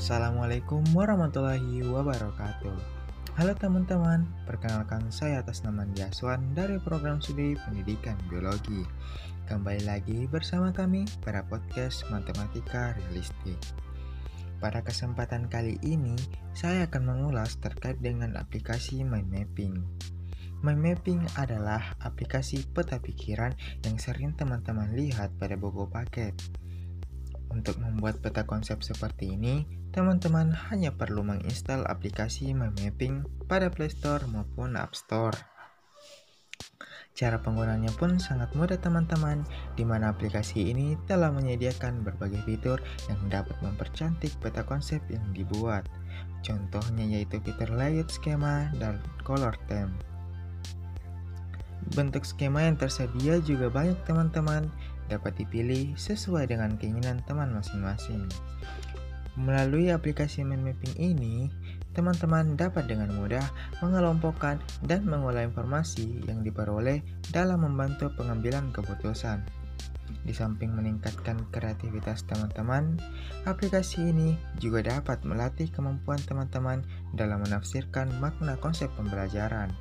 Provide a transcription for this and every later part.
Assalamualaikum warahmatullahi wabarakatuh. Halo teman-teman, perkenalkan saya atas nama Diaswan dari program studi pendidikan biologi. Kembali lagi bersama kami pada podcast Matematika Realistik. Pada kesempatan kali ini, saya akan mengulas terkait dengan aplikasi Mind Mapping. Mind Mapping adalah aplikasi peta pikiran yang sering teman-teman lihat pada buku paket. Untuk membuat peta konsep seperti ini, teman-teman hanya perlu menginstal aplikasi My Mapping pada Play Store maupun App Store. Cara penggunaannya pun sangat mudah teman-teman, di mana aplikasi ini telah menyediakan berbagai fitur yang dapat mempercantik peta konsep yang dibuat. Contohnya yaitu fitur layout skema dan color theme. Bentuk skema yang tersedia juga banyak teman-teman, dapat dipilih sesuai dengan keinginan teman masing-masing. Melalui aplikasi mind mapping ini, teman-teman dapat dengan mudah mengelompokkan dan mengolah informasi yang diperoleh dalam membantu pengambilan keputusan. Di samping meningkatkan kreativitas teman-teman, aplikasi ini juga dapat melatih kemampuan teman-teman dalam menafsirkan makna konsep pembelajaran.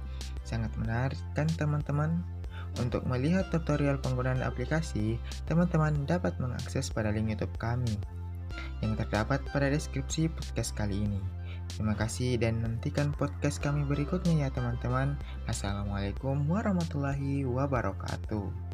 Sangat menarik kan teman-teman? Untuk melihat tutorial penggunaan aplikasi, teman-teman dapat mengakses pada link YouTube kami yang terdapat pada deskripsi podcast kali ini. Terima kasih dan nantikan podcast kami berikutnya ya teman-teman. Assalamualaikum warahmatullahi wabarakatuh.